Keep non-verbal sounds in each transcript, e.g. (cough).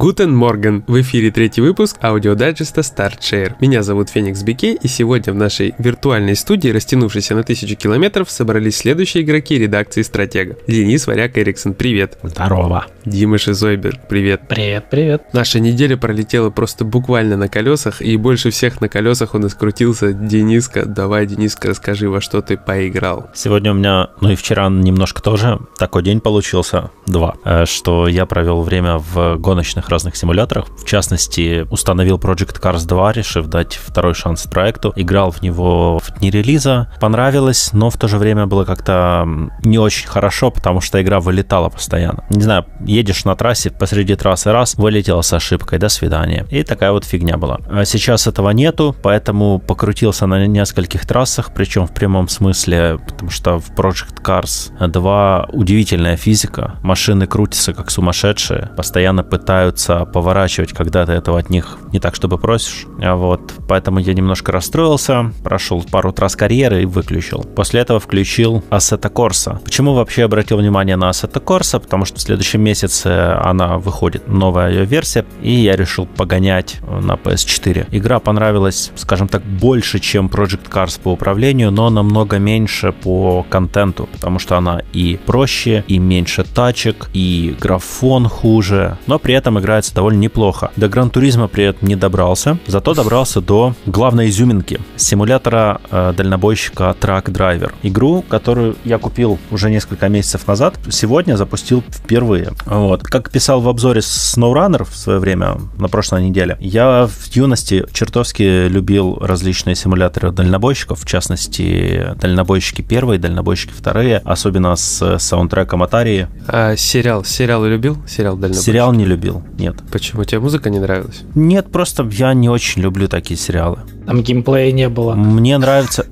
Guten Morgen! В эфире третий выпуск аудиодайджеста StartShare. Меня зовут Феникс Бике, и сегодня в нашей виртуальной студии, растянувшейся на тысячу километров, собрались следующие игроки редакции «Стратега». Денис Варяк Эриксон, привет. Здорово. Дима Шизойберг, привет. Привет, привет. Наша неделя пролетела просто буквально на колесах, и больше всех на колесах он искрутился. Дениска, давай, Дениска, расскажи, во что ты поиграл. Сегодня у меня, ну и вчера немножко тоже, такой день получился, два, э, что я провел время в гоночных разных симуляторах. В частности, установил Project Cars 2, решив дать второй шанс проекту. Играл в него в дни релиза. Понравилось, но в то же время было как-то не очень хорошо, потому что игра вылетала постоянно. Не знаю, едешь на трассе, посреди трассы раз, вылетела с ошибкой, до свидания. И такая вот фигня была. А сейчас этого нету, поэтому покрутился на нескольких трассах, причем в прямом смысле, потому что в Project Cars 2 удивительная физика. Машины крутятся как сумасшедшие, постоянно пытаются пытаются поворачивать, когда ты этого от них не так, чтобы просишь. А вот, поэтому я немножко расстроился, прошел пару трасс карьеры и выключил. После этого включил Assetto Corsa. Почему вообще обратил внимание на Assetto Corsa? Потому что в следующем месяце она выходит, новая ее версия, и я решил погонять на PS4. Игра понравилась, скажем так, больше, чем Project Cars по управлению, но намного меньше по контенту, потому что она и проще, и меньше тачек, и графон хуже, но при этом играется довольно неплохо. До Гран Туризма при этом не добрался, зато добрался до главной изюминки симулятора э, дальнобойщика Truck Driver. Игру, которую я купил уже несколько месяцев назад, сегодня запустил впервые. Вот. Как писал в обзоре SnowRunner в свое время, на прошлой неделе, я в юности чертовски любил различные симуляторы дальнобойщиков, в частности, дальнобойщики первые, дальнобойщики вторые, особенно с саундтреком Atari. А сериал, сериал любил? Сериал дальнобойщик? Сериал не любил нет. Почему? Тебе музыка не нравилась? Нет, просто я не очень люблю такие сериалы. Там геймплея не было. Мне нравится,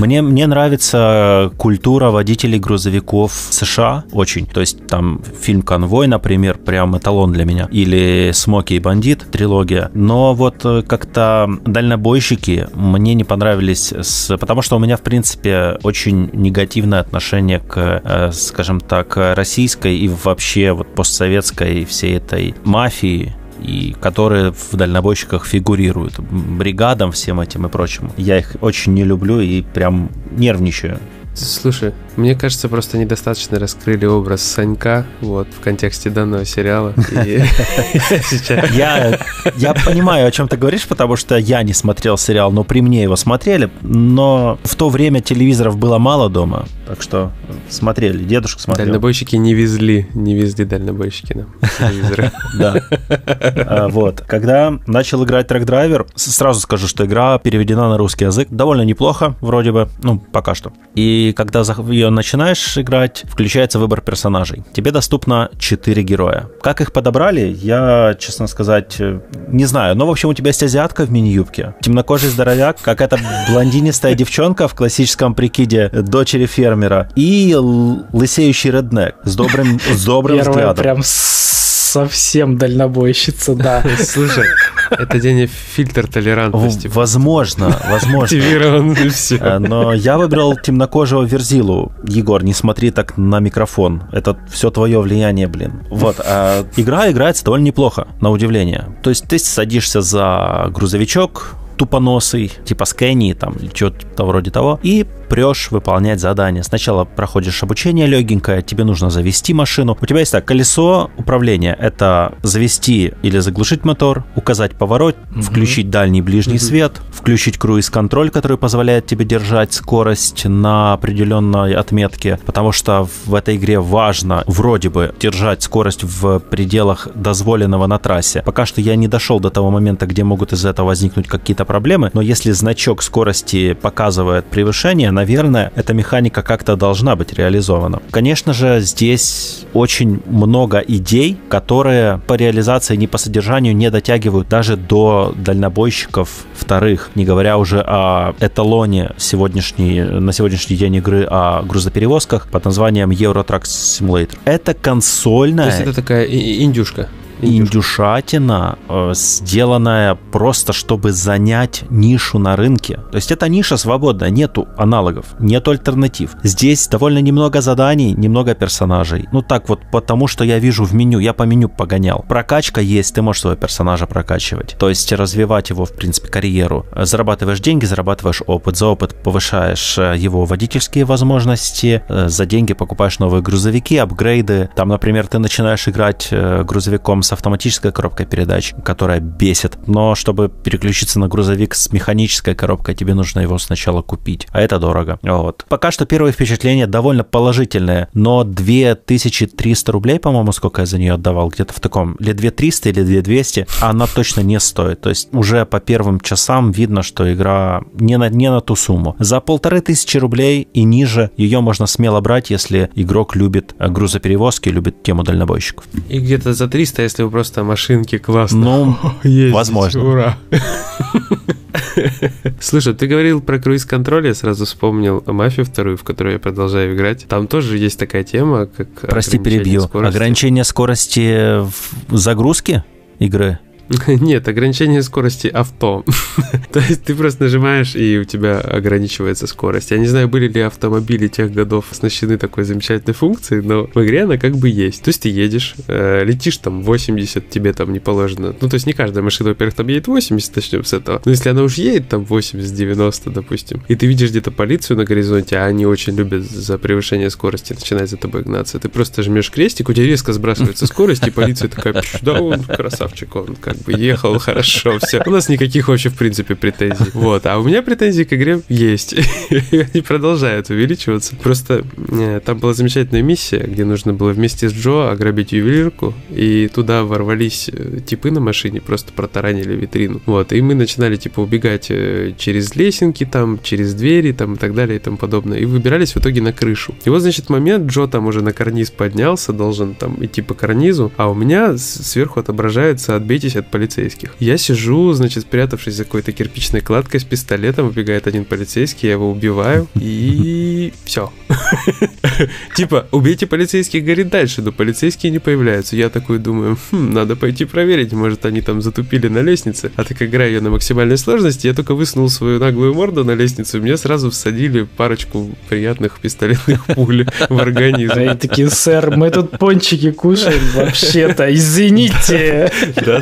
мне, мне нравится культура водителей грузовиков США очень. То есть там фильм «Конвой», например, прям эталон для меня. Или «Смоки и бандит» трилогия. Но вот э, как-то дальнобойщики мне не понравились, с... потому что у меня, в принципе, очень негативное отношение к, э, скажем так, российской и вообще вот постсоветской всей этой мафии, и которые в дальнобойщиках фигурируют. Бригадам, всем этим и прочим. Я их очень не люблю и прям нервничаю. Слушай, мне кажется, просто недостаточно раскрыли образ Санька вот, в контексте данного сериала. (laughs) (laughs) Я, я понимаю, о чем ты говоришь, потому что я не смотрел сериал, но при мне его смотрели. Но в то время телевизоров было мало дома, так что смотрели, дедушка смотрел. Дальнобойщики не везли, не везли дальнобойщики нам. (laughs) Да. А, вот. Когда начал играть Driver, сразу скажу, что игра переведена на русский язык довольно неплохо, вроде бы, ну, пока что. И когда ее начинаешь играть, включается выбор персонажей. Тебе доступно 4 героя. Как их подобрали, я, честно сказать, не знаю. Но, в общем, у тебя есть азиатка в мини-юбке, темнокожий здоровяк, какая-то блондинистая девчонка в классическом прикиде дочери фермера и лысеющий реднек с добрым, (laughs) с добрым взглядом. прям совсем дальнобойщица, да. (laughs) Слушай, это день фильтр толерантности. Возможно, возможно. Активирован и все. Э, но я выбрал темнокожего Верзилу. Егор, не смотри так на микрофон. Это все твое влияние, блин. Вот. А игра играется довольно неплохо, на удивление. То есть ты садишься за грузовичок, тупоносый, типа Скэнни там, или что-то вроде того, и прешь выполнять задание. Сначала проходишь обучение легенькое, тебе нужно завести машину. У тебя есть так, колесо управления. Это завести или заглушить мотор, указать поворот, mm-hmm. включить дальний ближний mm-hmm. свет, включить круиз-контроль, который позволяет тебе держать скорость на определенной отметке, потому что в этой игре важно вроде бы держать скорость в пределах дозволенного на трассе. Пока что я не дошел до того момента, где могут из этого возникнуть какие-то проблемы, но если значок скорости показывает превышение, наверное, эта механика как-то должна быть реализована. Конечно же, здесь очень много идей, которые по реализации, не по содержанию не дотягивают даже до дальнобойщиков вторых, не говоря уже о эталоне сегодняшней, на сегодняшний день игры о грузоперевозках под названием Euro Truck Simulator. Это консольная... То есть это такая индюшка? Индюшатина, э, сделанная просто, чтобы занять нишу на рынке. То есть эта ниша свободная, нету аналогов, нету альтернатив. Здесь довольно немного заданий, немного персонажей. Ну так вот, потому что я вижу в меню, я по меню погонял. Прокачка есть, ты можешь своего персонажа прокачивать. То есть развивать его, в принципе, карьеру. Зарабатываешь деньги, зарабатываешь опыт. За опыт повышаешь э, его водительские возможности, э, за деньги покупаешь новые грузовики, апгрейды. Там, например, ты начинаешь играть грузовиком с автоматической коробкой передач, которая бесит. Но чтобы переключиться на грузовик с механической коробкой, тебе нужно его сначала купить. А это дорого. Вот. Пока что первые впечатления довольно положительные, но 2300 рублей, по-моему, сколько я за нее отдавал, где-то в таком, или 2300, или 2200, она точно не стоит. То есть уже по первым часам видно, что игра не на, не на ту сумму. За полторы тысячи рублей и ниже ее можно смело брать, если игрок любит э, грузоперевозки, любит тему дальнобойщиков. И где-то за 300, если вы просто машинки классно Ну, (laughs) возможно. Ура! (laughs) Слушай, ты говорил про круиз-контроль, я сразу вспомнил «Мафию вторую», в которую я продолжаю играть. Там тоже есть такая тема, как Прости, ограничение перебью. скорости. Ограничение скорости в загрузке игры? (laughs) Нет, ограничение скорости авто. (laughs) То есть ты просто нажимаешь, и у тебя ограничивается скорость. Я не знаю, были ли автомобили тех годов оснащены такой замечательной функцией, но в игре она как бы есть. То есть ты едешь, э, летишь там 80, тебе там не положено. Ну, то есть не каждая машина, во-первых, там едет 80, начнем с этого. Но если она уж едет там 80-90, допустим, и ты видишь где-то полицию на горизонте, а они очень любят за превышение скорости начинать за тобой гнаться, ты просто жмешь крестик, у тебя резко сбрасывается скорость, и полиция такая, «Пш, да он красавчик, он как бы ехал (laughs) хорошо, все. У нас никаких вообще, в принципе, претензий. Вот, а у меня претензии к игре есть. (laughs) Они продолжают увеличиваться. Просто э, там была замечательная миссия, где нужно было вместе с Джо ограбить ювелирку, и туда ворвались э, типы на машине, просто протаранили витрину. Вот, и мы начинали, типа, убегать э, через лесенки там, через двери там и так далее и тому подобное. И выбирались в итоге на крышу. И вот, значит, момент, Джо там уже на карниз поднялся, должен там идти по карнизу, а у меня сверху отображается «отбейтесь от полицейских». Я сижу, значит, спрятавшись за какой-то кирпичной кладкой с пистолетом, убегает один полицейский, я его убиваю, (laughs) и все. (laughs) Типа, убейте полицейских, говорит дальше, но полицейские не появляются. Я такой думаю, «Хм, надо пойти проверить, может они там затупили на лестнице. А так играю я на максимальной сложности, я только высунул свою наглую морду на лестницу, мне сразу всадили парочку приятных пистолетных пуль (laughs) в организм. Они такие, сэр, мы тут пончики кушаем вообще-то, извините.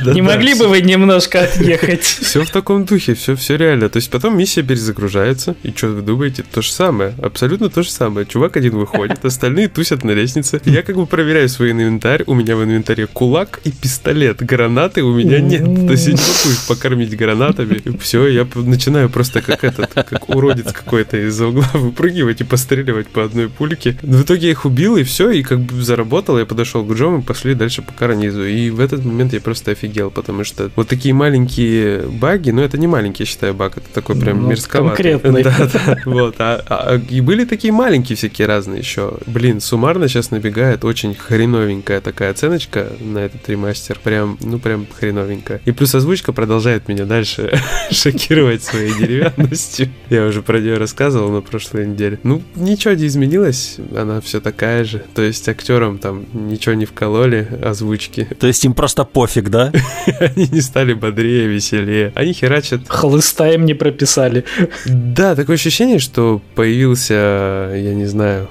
Не могли бы вы немножко отъехать? (laughs) Все в таком духе, все, все реально. То есть потом миссия перезагружается, и что вы думаете? То же самое, абсолютно то же самое. Чувак один выходит, (laughs) остальные тусят на лестнице. Я как бы проверяю свой инвентарь, у меня в инвентаре кулак и пистолет, гранаты у меня нет. То есть я не могу их покормить гранатами. И все, я начинаю просто как этот, как уродец какой-то из-за угла (laughs) выпрыгивать и постреливать по одной пульке. В итоге я их убил, и все, и как бы заработал, я подошел к Джо, мы пошли дальше по карнизу. И в этот момент я просто офигел, потому что вот такие маленькие баги, ну это не маленький, я считаю, баг, это такой прям Ну, мерзковатый. конкретный. (laughs) Да, да, вот. А, а- и были такие маленькие всякие разные еще. Блин, суммарно сейчас набегает очень хреновенькая такая оценочка на этот ремастер. Прям, ну прям хреновенькая. И плюс озвучка продолжает меня дальше (laughs) шокировать своей деревянностью. Я уже про нее рассказывал на прошлой неделе. Ну, ничего не изменилось, она все такая же. То есть актерам там ничего не вкололи, озвучки. То есть им просто пофиг, да? (laughs) (laughs) Они не стали бодрее, веселее. Они херачат Хлыста им не прописали. Да, такое ощущение, что появился, я не знаю,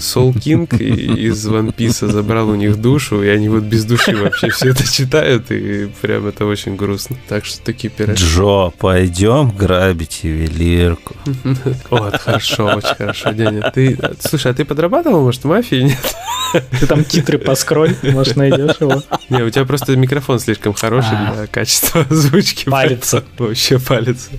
Сол Кинг из One Piece забрал у них душу, и они вот без души вообще все это читают, и прям это очень грустно. Так что такие пирожки. Джо, пойдем грабить ювелирку. (laughs) Вот, хорошо, очень хорошо, Деня. Ты, слушай, а ты подрабатывал, может, в мафии? Нет? Ты там титры поскроль, может, найдешь его. Не, у тебя просто микрофон слишком хороший А. для качества (laughs) озвучки. Палится. Вообще палится.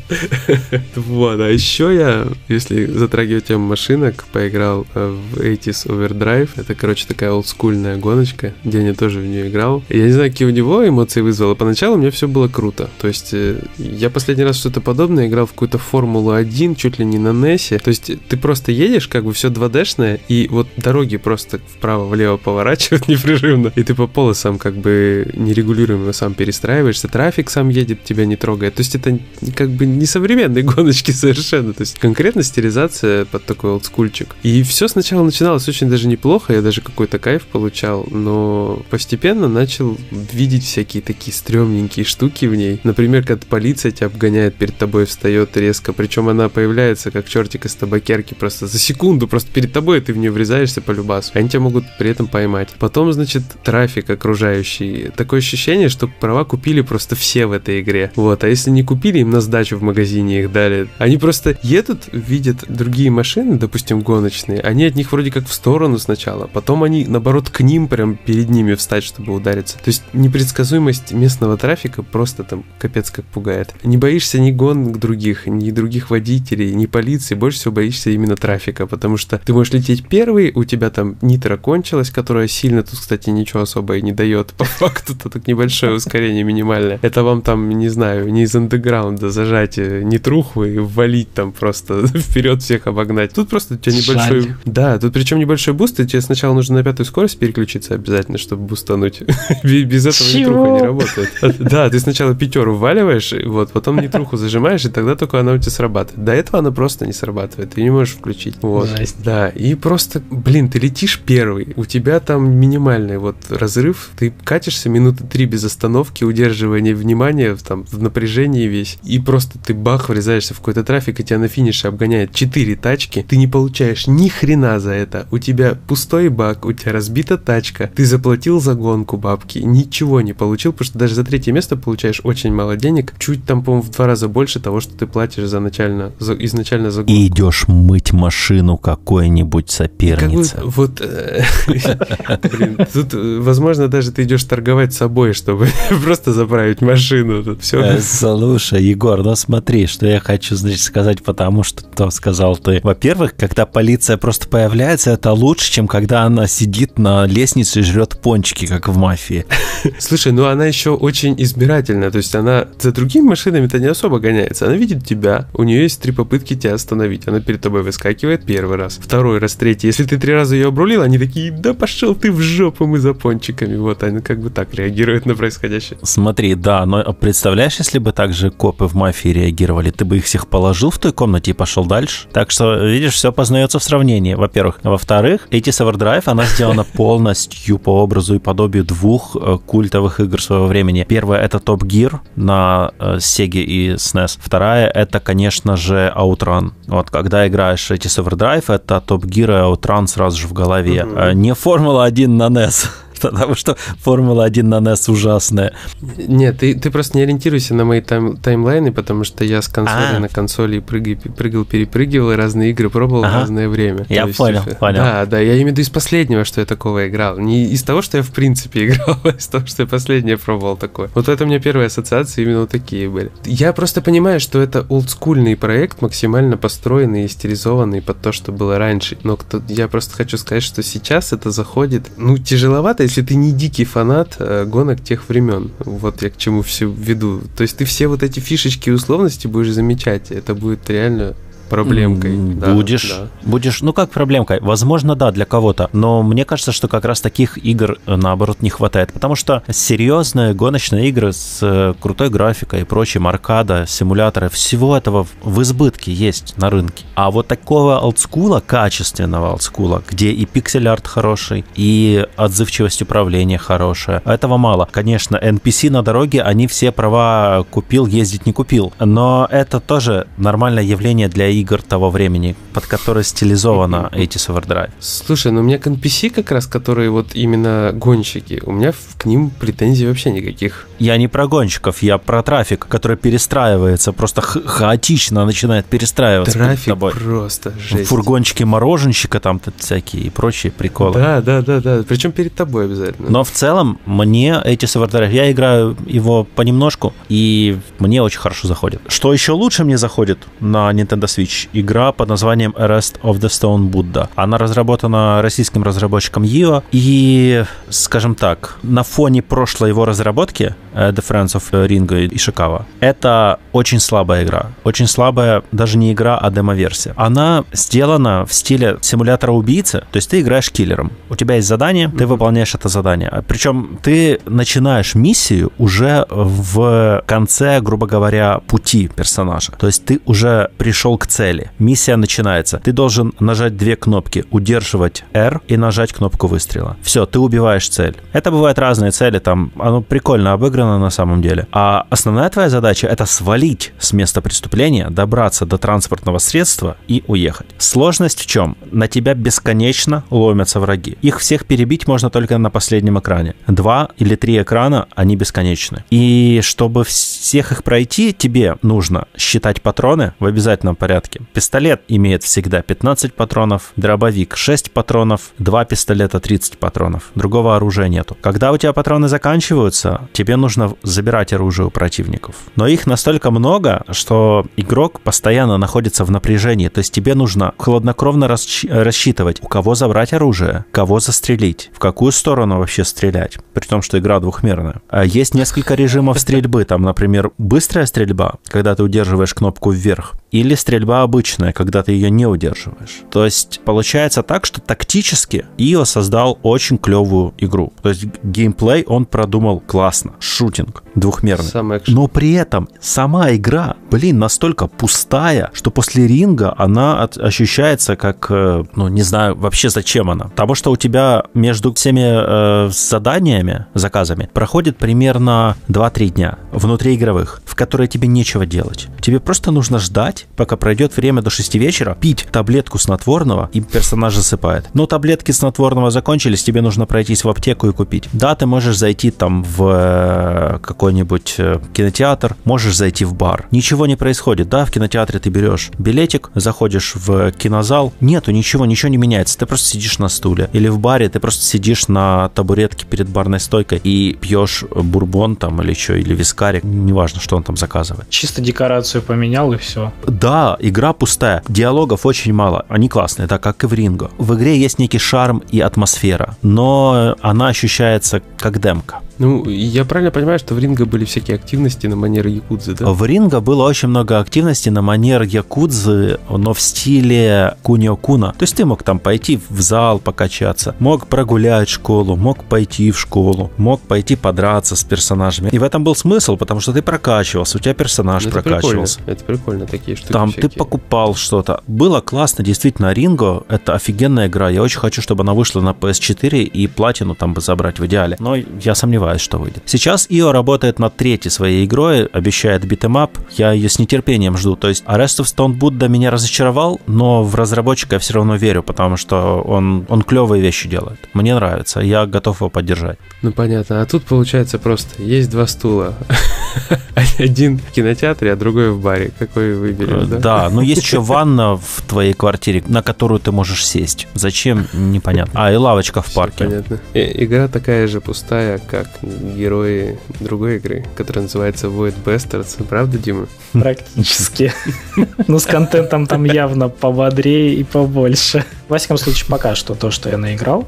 Вот, а еще я, если затрагивать тему машинок, поиграл э, в 80s Overdrive. Это, короче, такая олдскульная гоночка. Деня тоже в нее играл. Я не знаю, какие у него эмоции вызвало. Поначалу у меня все было круто. То есть э, я последний раз что-то подобное играл в какую-то Формулу-1, чуть ли не на NES. То есть ты просто едешь, как бы все 2D-шное, и вот дороги просто вправо-влево поворачивают (laughs) непрерывно. И ты по полосам как бы нерегулируемо сам перестраиваешься. Трафик сам едет, тебя не трогает. То есть это как бы не современные (laughs) гоночки совершенно. То есть конкретно стилизация под такой олдскульчик. И все сначала начиналось очень даже неплохо, я даже какой-то кайф получал, но постепенно начал видеть всякие такие стрёмненькие штуки в ней. Например, когда полиция тебя обгоняет, перед тобой встает резко, причем она появляется как чертик из табакерки просто за секунду, просто перед тобой ты в нее врезаешься по любасу. Они тебя могут при этом поймать. Потом, значит, трафик окружающий. Такое ощущение, что права купили просто все в этой игре. Вот, а если не купили, им на сдачу в магазине их дали. Они просто едут, видят другие машины, допустим, гоночные, они от них вроде как в сторону сначала, потом они, наоборот, к ним прям перед ними встать, чтобы удариться. То есть непредсказуемость местного трафика просто там капец как пугает. Не боишься ни гон других, ни других водителей, ни полиции, больше всего боишься именно трафика, потому что ты можешь лететь первый, у тебя там нитро кончилась, которая сильно тут, кстати, ничего особо и не дает. По факту, то так небольшое ускорение минимальное. Это вам там, не знаю, не из андеграунда зажать э, нитруху и валить там просто (laughs) вперед всех обогнать. Тут просто у тебя небольшой... Жаль. Да, тут причем небольшой буст, и тебе сначала нужно на пятую скорость переключиться обязательно, чтобы бустануть. (laughs) Без этого нитруха не работает. Да, ты сначала пятеру вваливаешь, вот, потом нитруху зажимаешь, и тогда только она у тебя срабатывает. До этого она просто не срабатывает, ты не можешь включить. Вот. Да, и просто, блин, ты летишь первый, у тебя там минимальный вот разрыв, ты катишься минуты три без остановки, удерживания внимания, там, в напряжении весь, и просто ты бах, врезаешься в какой-то трафик, и тебя на финише обгоняет четыре тачки, ты не получаешь ни хрена за это, у тебя пустой бак, у тебя разбита тачка, ты заплатил за гонку бабки, ничего не получил, потому что даже за третье место получаешь очень мало денег, чуть там, по-моему, в два раза больше того, что ты платишь за начально, за, изначально за гонку. И идешь мыть машину какой-нибудь соперницы. Как бы, вот, э, (laughs) блин, тут, э, возможно, даже ты идешь торговать собой, чтобы (laughs) просто заправить машину. Тут все. Э, слушай, Егор, ну смотри, что я хочу, значит, сказать, потому что там сказал ты. Во-первых, когда полиция просто появляется, это лучше, чем когда она сидит на лестнице и жрет пончики, как в мафии. (laughs) Слушай, ну она еще очень избирательная, то есть она за другими машинами-то не особо гоняется. Она видит тебя, у нее есть три попытки тебя остановить. Она перед тобой выскакивает первый раз, второй раз, третий. Если ты три раза ее обрулил, они такие, да пошел ты в жопу, мы за пончиками. Вот они как бы так реагируют на происходящее. Смотри, да, но представляешь, если бы также копы в мафии реагировали, ты бы их всех положил в той комнате и пошел дальше. Так что, видишь, все познается в сравнении, во-первых. Во-вторых, эти Drive, она сделана (laughs) полностью по образу и подобию двух э, культовых игр своего времени. Первая — это Top Gear на э, Sega и SNES. Вторая — это, конечно же, Outrun. Вот, когда играешь эти Drive, это Top Gear и Outrun сразу же в голове. Mm-hmm. Не Формула-1 на NES. (laughs) потому что Формула-1 на NES ужасная. Нет, ты, ты просто не ориентируйся на мои тайм, таймлайны, потому что я с консоли а. на консоли прыгай, прыгал, перепрыгивал, и разные игры пробовал ага. в разное время. Я То понял, есть, понял. Да, да, я имею в виду из последнего, что я такого играл. Не из того, что я в принципе (laughs) играл, а из того, что я последнее пробовал такое. Вот это у меня первые ассоциации именно вот такие были. Я просто понимаю, что это олдскульный проект, максимально построенный и стилизованный под то, что было раньше. Но кто, я просто хочу сказать, что сейчас это заходит, ну, тяжеловато, если ты не дикий фанат э, гонок тех времен. Вот я к чему все веду. То есть ты все вот эти фишечки и условности будешь замечать. Это будет реально проблемкой. Будешь, да, будешь, ну как проблемкой? Возможно, да, для кого-то, но мне кажется, что как раз таких игр, э, наоборот, не хватает, потому что серьезные гоночные игры с э, крутой графикой и прочим, аркада, симуляторы, всего этого в избытке есть на рынке. А вот такого олдскула, качественного олдскула, где и пиксель-арт хороший, и отзывчивость управления хорошая, этого мало. Конечно, NPC на дороге, они все права купил, ездить не купил, но это тоже нормальное явление для игр того времени, под которые стилизована Ages (laughs) Overdrive. Слушай, ну у меня к NPC как раз, которые вот именно гонщики, у меня к ним претензий вообще никаких. Я не про гонщиков, я про трафик, который перестраивается, просто ха- хаотично начинает перестраиваться Трафик тобой. просто жесть. Фургончики мороженщика там всякие и прочие приколы. Да, да, да, да, причем перед тобой обязательно. Но в целом мне Ages Overdrive, я играю его понемножку, и мне очень хорошо заходит. Что еще лучше мне заходит на Nintendo Switch, Switch игра под названием Arrest of the Stone Buddha. Она разработана российским разработчиком Йо, и, скажем так, на фоне прошлой его разработки The Friends of Ringo и Шикава. Это очень слабая игра. Очень слабая даже не игра, а демо-версия. Она сделана в стиле симулятора убийцы, то есть ты играешь киллером. У тебя есть задание, ты выполняешь это задание. Причем ты начинаешь миссию уже в конце, грубо говоря, пути персонажа. То есть ты уже пришел к цели. Миссия начинается. Ты должен нажать две кнопки. Удерживать R и нажать кнопку выстрела. Все, ты убиваешь цель. Это бывают разные цели, там оно прикольно обыграно на самом деле. А основная твоя задача это свалить с места преступления, добраться до транспортного средства и уехать. Сложность в чем? На тебя бесконечно ломятся враги. Их всех перебить можно только на последнем экране. Два или три экрана, они бесконечны. И чтобы всех их пройти, тебе нужно считать патроны в обязательном порядке. Пистолет имеет всегда 15 патронов, дробовик 6 патронов, два пистолета 30 патронов. Другого оружия нету. Когда у тебя патроны заканчиваются, тебе нужно забирать оружие у противников. Но их настолько много, что игрок постоянно находится в напряжении. То есть тебе нужно хладнокровно расч- рассчитывать, у кого забрать оружие, кого застрелить, в какую сторону вообще стрелять. При том, что игра двухмерная. А есть несколько режимов стрельбы. Там, например, быстрая стрельба, когда ты удерживаешь кнопку вверх, или стрельба обычная, когда ты ее не удерживаешь. То есть получается так, что тактически Ио создал очень клевую игру. То есть геймплей он продумал классно. Шутинг двухмерный. Самое Но при этом сама игра, блин, настолько пустая, что после ринга она от- ощущается как, э, ну, не знаю вообще зачем она. Потому что у тебя между всеми э, заданиями, заказами, проходит примерно 2-3 дня внутриигровых, в которые тебе нечего делать. Тебе просто нужно ждать, пока пройдет время до 6 вечера, пить таблетку снотворного, и персонаж засыпает. Но таблетки снотворного закончились, тебе нужно пройтись в аптеку и купить. Да, ты можешь зайти там в э, какой-нибудь э, кинотеатр, можешь зайти в бар. Ничего не происходит, да, в кинотеатре ты берешь билетик, заходишь в кинозал, нету ничего, ничего не меняется, ты просто сидишь на стуле. Или в баре ты просто сидишь на табуретке перед барной стойкой и пьешь бурбон там или что, или вискарик, неважно, что он там заказывает. Чисто декорацию поменял и все. Да, игра пустая. Диалогов очень мало. Они классные, так как и в Ринго. В игре есть некий шарм и атмосфера, но она ощущается как демка. Ну, я правильно понимаю, что в Ринго были всякие активности на манер Якудзы, да? В Ринго было очень много активности на манер Якудзы, но в стиле Кунио-куна. То есть ты мог там пойти в зал покачаться, мог прогулять школу, мог пойти в школу, мог пойти подраться с персонажами. И в этом был смысл, потому что ты прокачивался, у тебя персонаж Ну, это прокачивался. прикольно. Это прикольно, такие штуки Там ты всякие. покупал что-то. Было классно, действительно, Ринго — это офигенная игра. Я очень хочу, чтобы она вышла на PS4 и платину там бы забрать в идеале. Но я сомневаюсь, что выйдет. Сейчас Yeo работает над третьей своей игрой, обещает beat 'em up. Я ее с нетерпением жду. То есть Arrest of Stone Buddha меня разочаровал, но в разработчика я все равно верю, потому что он, он клевые вещи делает. Мне нравится, я готов его поддержать. Ну, понятно. А тут получается просто, есть два стула. (laughs) (laughs) Один в кинотеатре, а другой в баре. Какой выберем, да? Да, но есть еще (laughs) ванна в твоей квартире, на которую ты можешь сесть. Зачем? Непонятно. А, и лавочка в парке. Понятно. И- игра такая же пустая, как герои другой игры, которая называется Void Bastards. Правда, Дима? Практически. (laughs) Ну, с контентом там явно пободрее и побольше. Во всяком случае, пока что то, что я наиграл,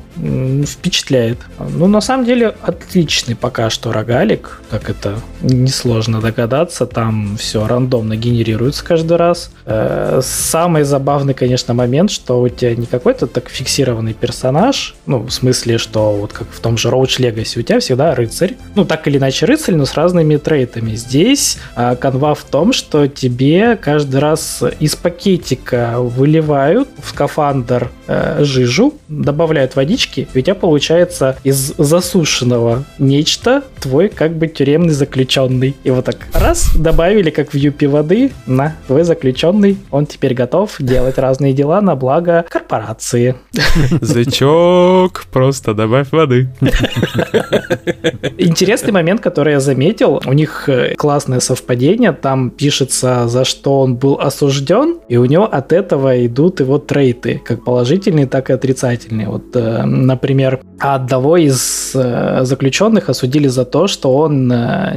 впечатляет. Ну, на самом деле, отличный пока что рогалик, как это несложно догадаться. Там все рандомно генерируется каждый раз. Э, Самый забавный, конечно, момент, что у тебя не какой-то так фиксированный персонаж, ну, в смысле, что вот как в том же Roach Legacy, у тебя всегда рыцарь. Ну, так или иначе рыцарь, но с разными трейтами. Здесь а, канва в том, что тебе каждый раз из пакетика выливают в скафандр э, жижу, добавляют водички, и у тебя получается из засушенного нечто твой как бы тюремный заключенный. И вот так раз, добавили как в юпи воды, на, твой заключенный, он теперь готов делать разные дела на благо корпорации. Зачок, просто добавь воды. Интересный момент, который я заметил, у них э, классное совпадение, там пишется, за что он был осужден, и у него от этого идут его трейты, как положительные, так и отрицательные. Вот, э, например, одного из э, заключенных осудили за то, что он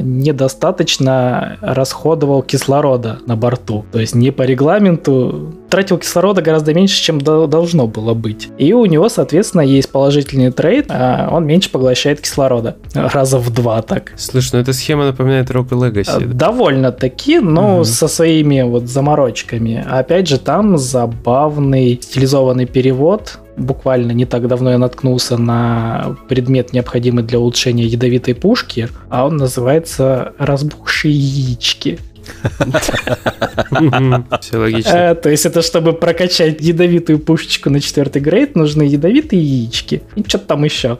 недостаточно расходовал кислорода на борту, то есть не по регламенту тратил кислорода гораздо меньше, чем должно было быть. И у него, соответственно, есть положительный трейд, а он меньше поглощает кислорода. Раза в два так. Слушай, ну эта схема напоминает Rock Legacy. Довольно-таки, но угу. со своими вот заморочками. Опять же, там забавный стилизованный перевод буквально не так давно я наткнулся на предмет, необходимый для улучшения ядовитой пушки, а он называется «разбухшие яички». Все логично. Э, то есть это чтобы прокачать ядовитую пушечку на четвертый грейд, нужны ядовитые яички. И что-то там еще.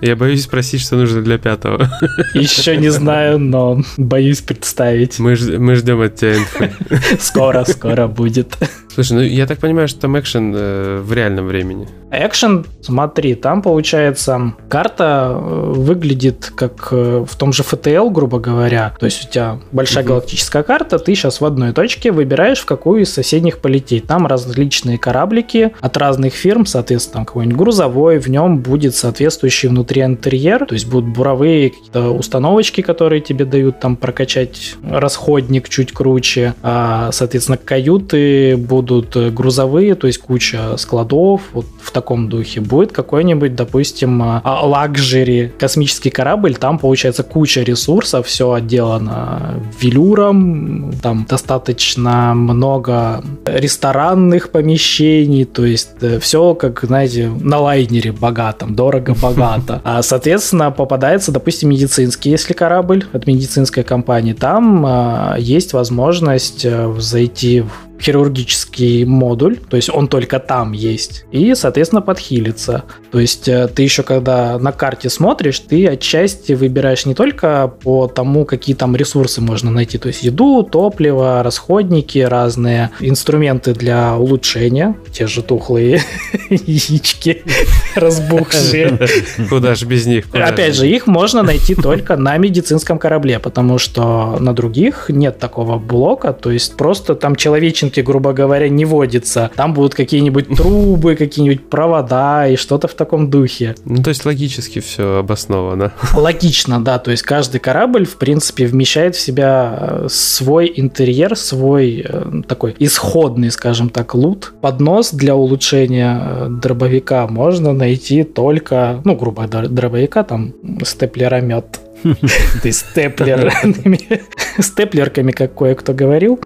Я боюсь спросить, что нужно для пятого. (laughs) Еще не знаю, но боюсь представить. Мы, мы ждем от тебя инфы. (laughs) Скоро, скоро будет. Слушай, ну я так понимаю, что там экшен э, в реальном времени. Экшен, смотри, там получается карта э, выглядит как э, в том же FTL, грубо говоря. То есть у тебя большая галактическая карта, ты сейчас в одной точке выбираешь, в какую из соседних полететь. Там различные кораблики от разных фирм, соответственно, там какой-нибудь грузовой, в нем будет соответствующий внутри интерьер, то есть будут буровые какие-то установочки, которые тебе дают там прокачать расходник чуть круче, а, соответственно, каюты будут грузовые, то есть куча складов, вот в таком духе. Будет какой-нибудь, допустим, лакжери космический корабль, там получается куча ресурсов, все отделано велюром, там достаточно много ресторанных помещений, то есть э, все, как, знаете, на лайнере богатом, дорого-богато. А, соответственно, попадается, допустим, медицинский, если корабль от медицинской компании, там а, есть возможность э, зайти в хирургический модуль, то есть он только там есть, и, соответственно, подхилиться. То есть э, ты еще когда на карте смотришь, ты отчасти выбираешь не только по тому, какие там ресурсы можно найти, то есть еду, топливо, расходники, разные инструменты для улучшения, те же тухлые (laughs) яички (laughs) разбухшие. (laughs) Куда же без них? Опять же, их можно найти только на медицинском корабле, потому что на других нет такого блока, то есть просто там человеченки воздухе, грубо говоря, не водится. Там будут какие-нибудь (laughs) трубы, какие-нибудь провода и что-то в таком духе. Ну, то есть логически все обосновано. (laughs) Логично, да. То есть каждый корабль, в принципе, вмещает в себя э, свой интерьер, свой э, такой исходный, скажем так, лут. Поднос для улучшения э, дробовика можно найти только, ну, грубо дробовика, там, степлеромет (laughs) ты степлерами, степлерками, как кое-кто говорил.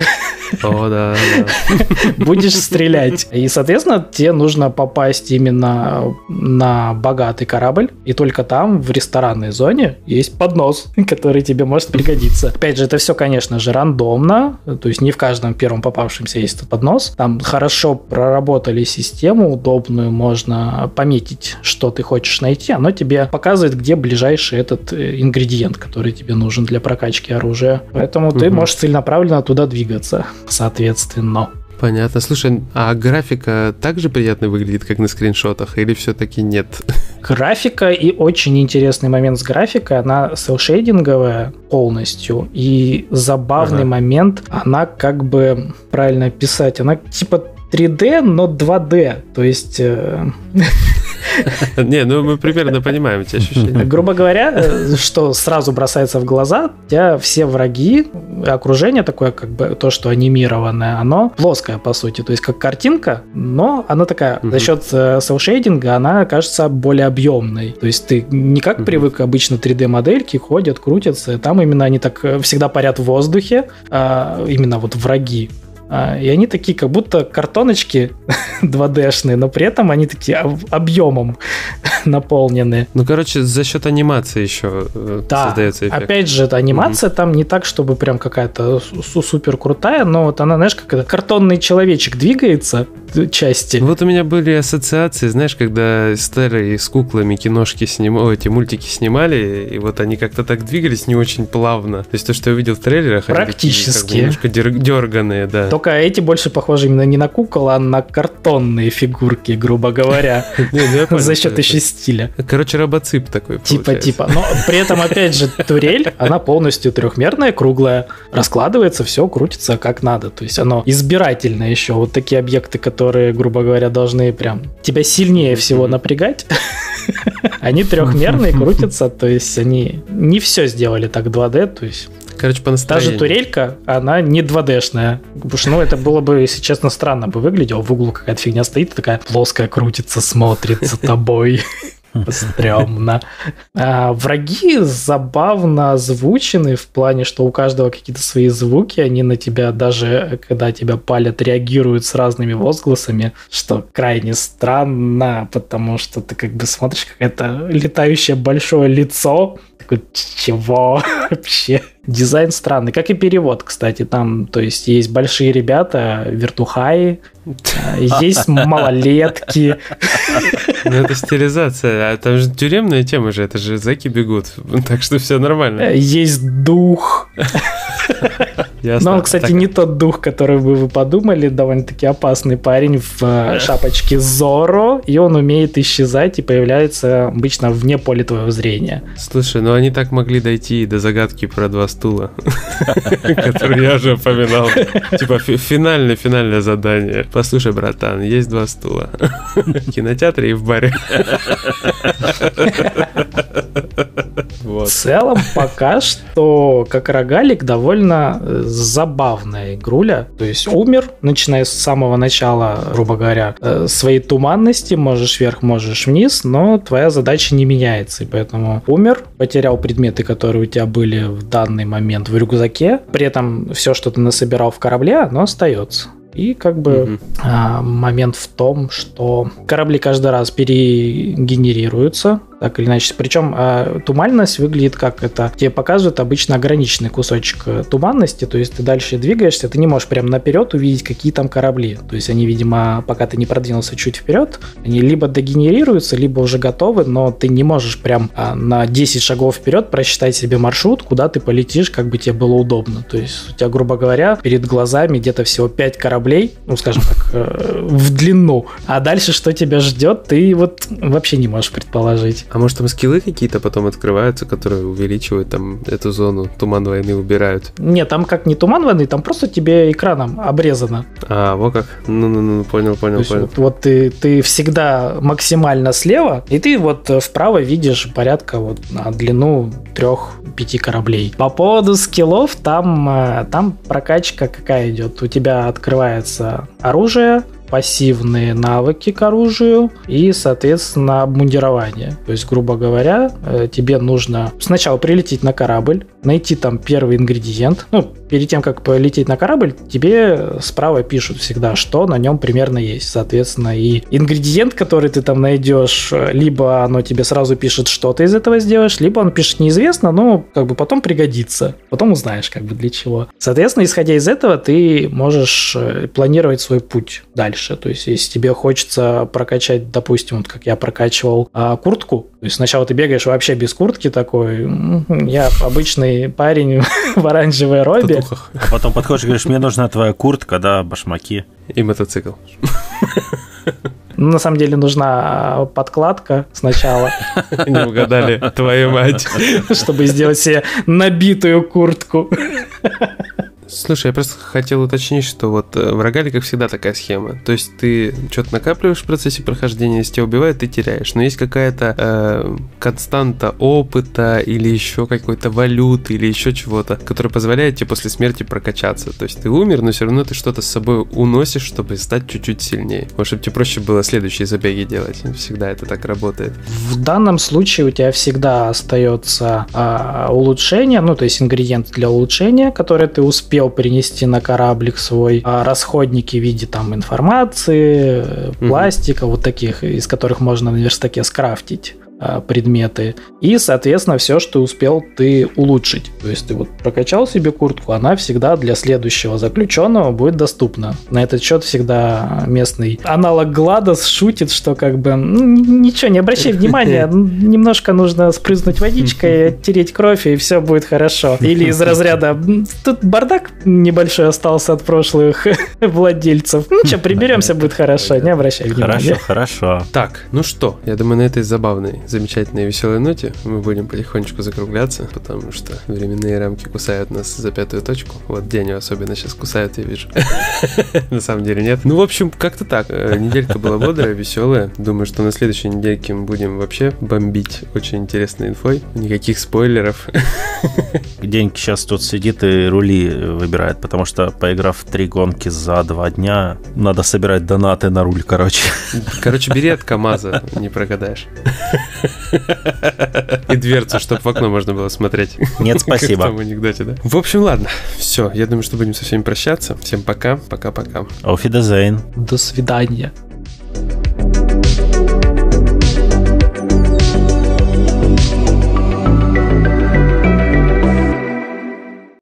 О, да, да. Будешь стрелять. И, соответственно, тебе нужно попасть именно на богатый корабль, и только там, в ресторанной зоне, есть поднос, который тебе может пригодиться. Опять же, это все, конечно же, рандомно, то есть не в каждом первом попавшемся есть этот поднос. Там хорошо проработали систему удобную, можно пометить, что ты хочешь найти, оно тебе показывает, где ближайший этот э, ингредиент ингредиент, который тебе нужен для прокачки оружия. Поэтому угу. ты можешь целенаправленно туда двигаться, соответственно. Понятно. Слушай, а графика также приятно выглядит, как на скриншотах, или все-таки нет? (laughs) Графика и очень интересный момент с графикой, она селшейдинговая полностью, и забавный ага. момент, она как бы, правильно писать, она типа 3D, но 2D, то есть... (laughs) Э, (laughs) Не, ну мы примерно понимаем эти ощущения. Грубо говоря, э, что сразу бросается в глаза, у тебя все враги, окружение такое, как бы то, что анимированное, оно плоское, по сути, то есть как картинка, но она такая, за счет селшейдинга, она кажется более объемной. То есть ты не как привык обычно 3D-модельки, ходят, крутятся, там именно они так э, всегда парят в воздухе, а именно вот враги. А, и они такие, как будто картоночки (laughs) 2D-шные, но при этом они такие объемом (laughs) наполнены. Ну, короче, за счет анимации еще э, да. создается эффект. Опять же, анимация mm-hmm. там не так, чтобы прям какая-то супер крутая, но вот она, знаешь, как картонный человечек двигается части. Вот у меня были ассоциации, знаешь, когда старые с куклами киношки снимали, эти мультики снимали, и вот они как-то так двигались не очень плавно. То есть то, что я увидел в трейлерах, Практически. они такие, как бы немножко дерганые, да. Только эти больше похожи именно не на кукол, а на картонные фигурки, грубо говоря. (laughs) Ну, За счет еще стиля. Короче, робоцип такой Типа, типа. Но при этом, опять же, турель, она полностью трехмерная, круглая. Раскладывается, все крутится как надо. То есть оно избирательно еще. Вот такие объекты, которые, грубо говоря, должны прям тебя сильнее всего напрягать, (laughs) они трехмерные (laughs) крутятся, то есть они не все сделали так 2D, то есть Короче, по Даже турелька, она не 2D-шная. Потому что, ну, это было бы, если честно, странно бы выглядело. В углу какая-то фигня стоит, такая плоская крутится, смотрит за тобой. (laughs) Стрёмно. А, враги забавно озвучены в плане, что у каждого какие-то свои звуки, они на тебя даже, когда тебя палят, реагируют с разными возгласами, что крайне странно, потому что ты как бы смотришь, как это летающее большое лицо, такой, чего (laughs) вообще? Дизайн странный, как и перевод, кстати, там, то есть есть большие ребята, вертухаи, есть малолетки. Ну, это стилизация, а там же тюремная тема же, это же зэки бегут, (laughs) так что все нормально. Есть дух. Ясно. Но он, кстати, так... не тот дух, который бы вы подумали, довольно-таки опасный парень в э, шапочке Зоро, и он умеет исчезать и появляется обычно вне поля твоего зрения. Слушай, ну они так могли дойти до загадки про два стула, (laughs) который я уже упоминал. Типа финальное, финальное задание. Послушай, братан, есть два стула. В кинотеатре и в баре. В целом, пока что, как рогалик, довольно э, забавная игруля. То есть умер, начиная с самого начала, грубо говоря, э, своей туманности, можешь вверх, можешь вниз, но твоя задача не меняется. И поэтому умер, потерял предметы, которые у тебя были в данный момент в рюкзаке. При этом все, что ты насобирал в корабле, оно остается. И как бы угу. а, момент в том, что корабли каждый раз перегенерируются, так или иначе. Причем э, туманность выглядит как это. Тебе показывают обычно ограниченный кусочек э, туманности, то есть ты дальше двигаешься, ты не можешь прям наперед увидеть, какие там корабли. То есть они, видимо, пока ты не продвинулся чуть вперед, они либо дегенерируются, либо уже готовы, но ты не можешь прям э, на 10 шагов вперед просчитать себе маршрут, куда ты полетишь, как бы тебе было удобно. То есть у тебя, грубо говоря, перед глазами где-то всего 5 кораблей, ну, скажем так, э, в длину, а дальше что тебя ждет, ты вот вообще не можешь предположить. А может там скиллы какие-то потом открываются, которые увеличивают там эту зону, туман войны убирают? Нет, там как не туман войны, там просто тебе экраном обрезано. А, вот как? Ну-ну-ну, понял, понял, понял. Вот, вот ты, ты всегда максимально слева, и ты вот вправо видишь порядка вот на длину трех-пяти кораблей. По поводу скиллов, там, э, там прокачка какая идет? У тебя открывается оружие, пассивные навыки к оружию и, соответственно, обмундирование. То есть, грубо говоря, э, тебе нужно сначала прилететь на корабль, найти там первый ингредиент. Ну, перед тем, как полететь на корабль, тебе справа пишут всегда, что на нем примерно есть. Соответственно, и ингредиент, который ты там найдешь, либо оно тебе сразу пишет, что ты из этого сделаешь, либо он пишет неизвестно, но как бы потом пригодится. Потом узнаешь, как бы для чего. Соответственно, исходя из этого, ты можешь э, планировать свой путь дальше. То есть, если тебе хочется прокачать, допустим, вот как я прокачивал а, куртку, то есть сначала ты бегаешь вообще без куртки такой, я обычный парень (laughs) в оранжевой робе. А потом подходишь и говоришь, мне нужна твоя куртка, да, башмаки. И мотоцикл. Ну, на самом деле нужна подкладка сначала. (laughs) Не угадали, твою мать. (laughs) Чтобы сделать себе набитую куртку. Слушай, я просто хотел уточнить, что вот э, в рогаликах всегда такая схема. То есть ты что-то накапливаешь в процессе прохождения, если тебя убивают, ты теряешь. Но есть какая-то э, константа опыта или еще какой-то валюты или еще чего-то, которая позволяет тебе после смерти прокачаться. То есть ты умер, но все равно ты что-то с собой уносишь, чтобы стать чуть-чуть сильнее. Может, чтобы тебе проще было следующие забеги делать. Всегда это так работает. В данном случае у тебя всегда остается э, улучшение, ну то есть ингредиент для улучшения, который ты успел успел принести на кораблик свой а, расходники в виде там информации, пластика, mm-hmm. вот таких, из которых можно на верстаке скрафтить. А, предметы. И, соответственно, все, что успел ты улучшить. То есть ты вот прокачал себе куртку, она всегда для следующего заключенного будет доступна. На этот счет всегда местный аналог Гладос шутит, что как бы ну, ничего, не обращай внимания, (laughs) немножко нужно спрызнуть водичкой, (laughs) оттереть кровь, и все будет хорошо. Или из разряда тут бардак небольшой остался от прошлых (laughs) владельцев. Ну что, приберемся, будет хорошо, не обращай внимания. Хорошо, хорошо. Так, ну что, я думаю, на этой забавной замечательной и веселой ноте мы будем потихонечку закругляться, потому что временные рамки кусают нас за пятую точку. Вот Деню особенно сейчас кусают, я вижу. (laughs) На самом деле нет. Ну, в общем, как-то так. Э, неделька была бодрая, веселая. Думаю, что на следующей недельке мы будем вообще бомбить очень интересной инфой. Никаких спойлеров. (laughs) Деньки сейчас тут сидит и рули выбирает, потому что поиграв три гонки за два дня, надо собирать донаты на руль, короче. Короче, бери от КамАЗа, не прогадаешь. (laughs) И дверцу, чтобы в окно можно было смотреть. Нет, спасибо. Как в том анекдоте, да? В общем, ладно. Все, я думаю, что будем со всеми прощаться. Всем пока, пока-пока. Wiedersehen. До свидания.